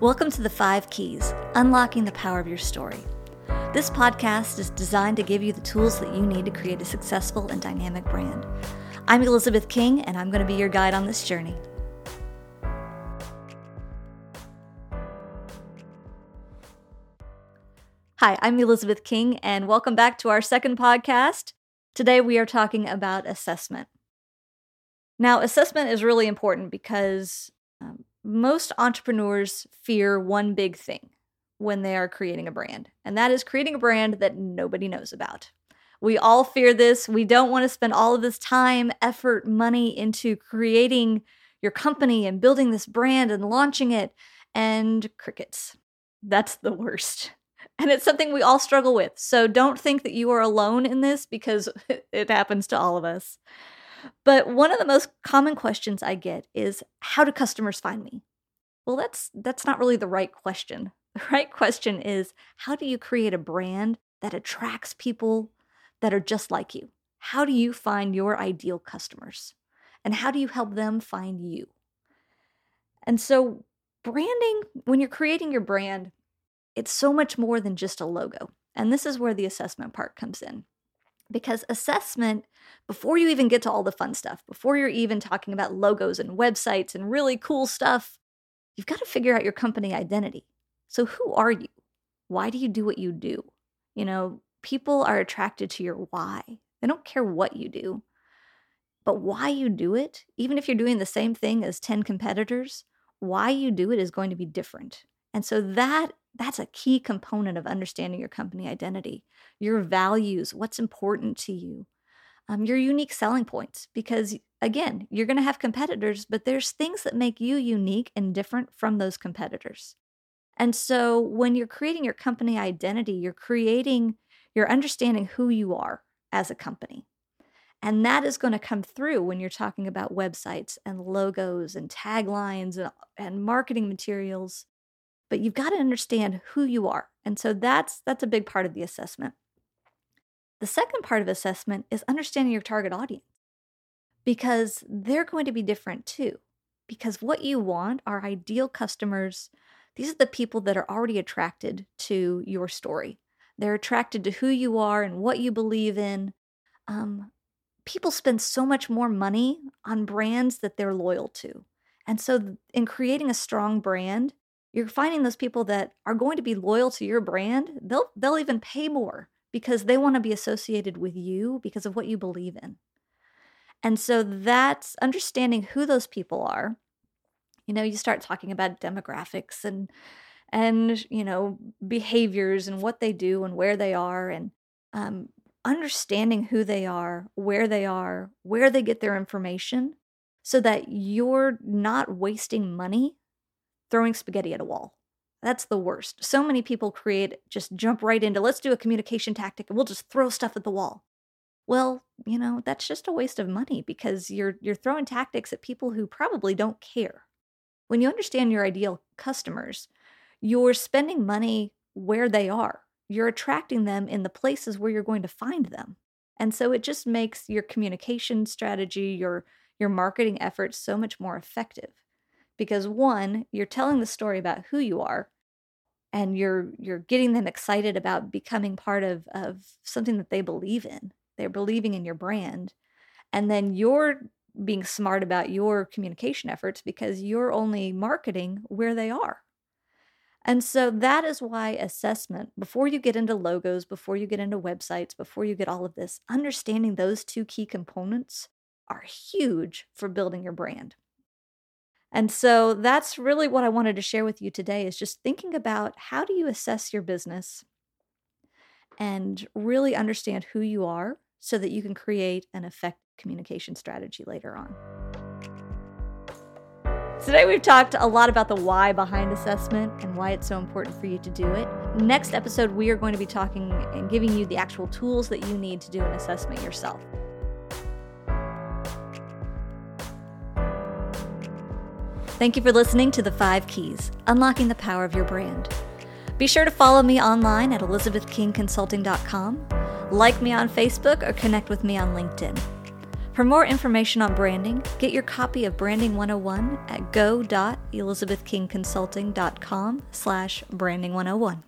Welcome to the Five Keys Unlocking the Power of Your Story. This podcast is designed to give you the tools that you need to create a successful and dynamic brand. I'm Elizabeth King, and I'm going to be your guide on this journey. Hi, I'm Elizabeth King, and welcome back to our second podcast. Today we are talking about assessment. Now, assessment is really important because um, most entrepreneurs fear one big thing when they are creating a brand, and that is creating a brand that nobody knows about. We all fear this. We don't want to spend all of this time, effort, money into creating your company and building this brand and launching it, and crickets. That's the worst. And it's something we all struggle with. So don't think that you are alone in this because it happens to all of us. But one of the most common questions I get is how do customers find me? Well, that's that's not really the right question. The right question is how do you create a brand that attracts people that are just like you? How do you find your ideal customers? And how do you help them find you? And so, branding, when you're creating your brand, it's so much more than just a logo. And this is where the assessment part comes in because assessment before you even get to all the fun stuff before you're even talking about logos and websites and really cool stuff you've got to figure out your company identity. So who are you? Why do you do what you do? You know people are attracted to your why. They don't care what you do. But why you do it even if you're doing the same thing as 10 competitors why you do it is going to be different and so that that's a key component of understanding your company identity, your values, what's important to you, um, your unique selling points. Because again, you're going to have competitors, but there's things that make you unique and different from those competitors. And so when you're creating your company identity, you're creating, you're understanding who you are as a company. And that is going to come through when you're talking about websites and logos and taglines and, and marketing materials but you've got to understand who you are. And so that's that's a big part of the assessment. The second part of assessment is understanding your target audience because they're going to be different too. Because what you want are ideal customers. These are the people that are already attracted to your story. They're attracted to who you are and what you believe in. Um, people spend so much more money on brands that they're loyal to. And so, in creating a strong brand, you're finding those people that are going to be loyal to your brand. They'll they'll even pay more because they want to be associated with you because of what you believe in. And so that's understanding who those people are. You know, you start talking about demographics and and you know behaviors and what they do and where they are and um, understanding who they are, where they are, where they get their information, so that you're not wasting money throwing spaghetti at a wall. That's the worst. So many people create, just jump right into, let's do a communication tactic and we'll just throw stuff at the wall. Well, you know, that's just a waste of money because you're you're throwing tactics at people who probably don't care. When you understand your ideal customers, you're spending money where they are. You're attracting them in the places where you're going to find them. And so it just makes your communication strategy, your your marketing efforts so much more effective because one, you're telling the story about who you are and you're you're getting them excited about becoming part of of something that they believe in. They're believing in your brand. And then you're being smart about your communication efforts because you're only marketing where they are. And so that is why assessment, before you get into logos, before you get into websites, before you get all of this, understanding those two key components are huge for building your brand. And so that's really what I wanted to share with you today is just thinking about how do you assess your business and really understand who you are so that you can create an effective communication strategy later on. Today, we've talked a lot about the why behind assessment and why it's so important for you to do it. Next episode, we are going to be talking and giving you the actual tools that you need to do an assessment yourself. Thank you for listening to The Five Keys Unlocking the Power of Your Brand. Be sure to follow me online at elizabethkingconsulting.com, like me on Facebook, or connect with me on LinkedIn. For more information on branding, get your copy of Branding 101 at go.elizabethkingconsulting.com slash branding101.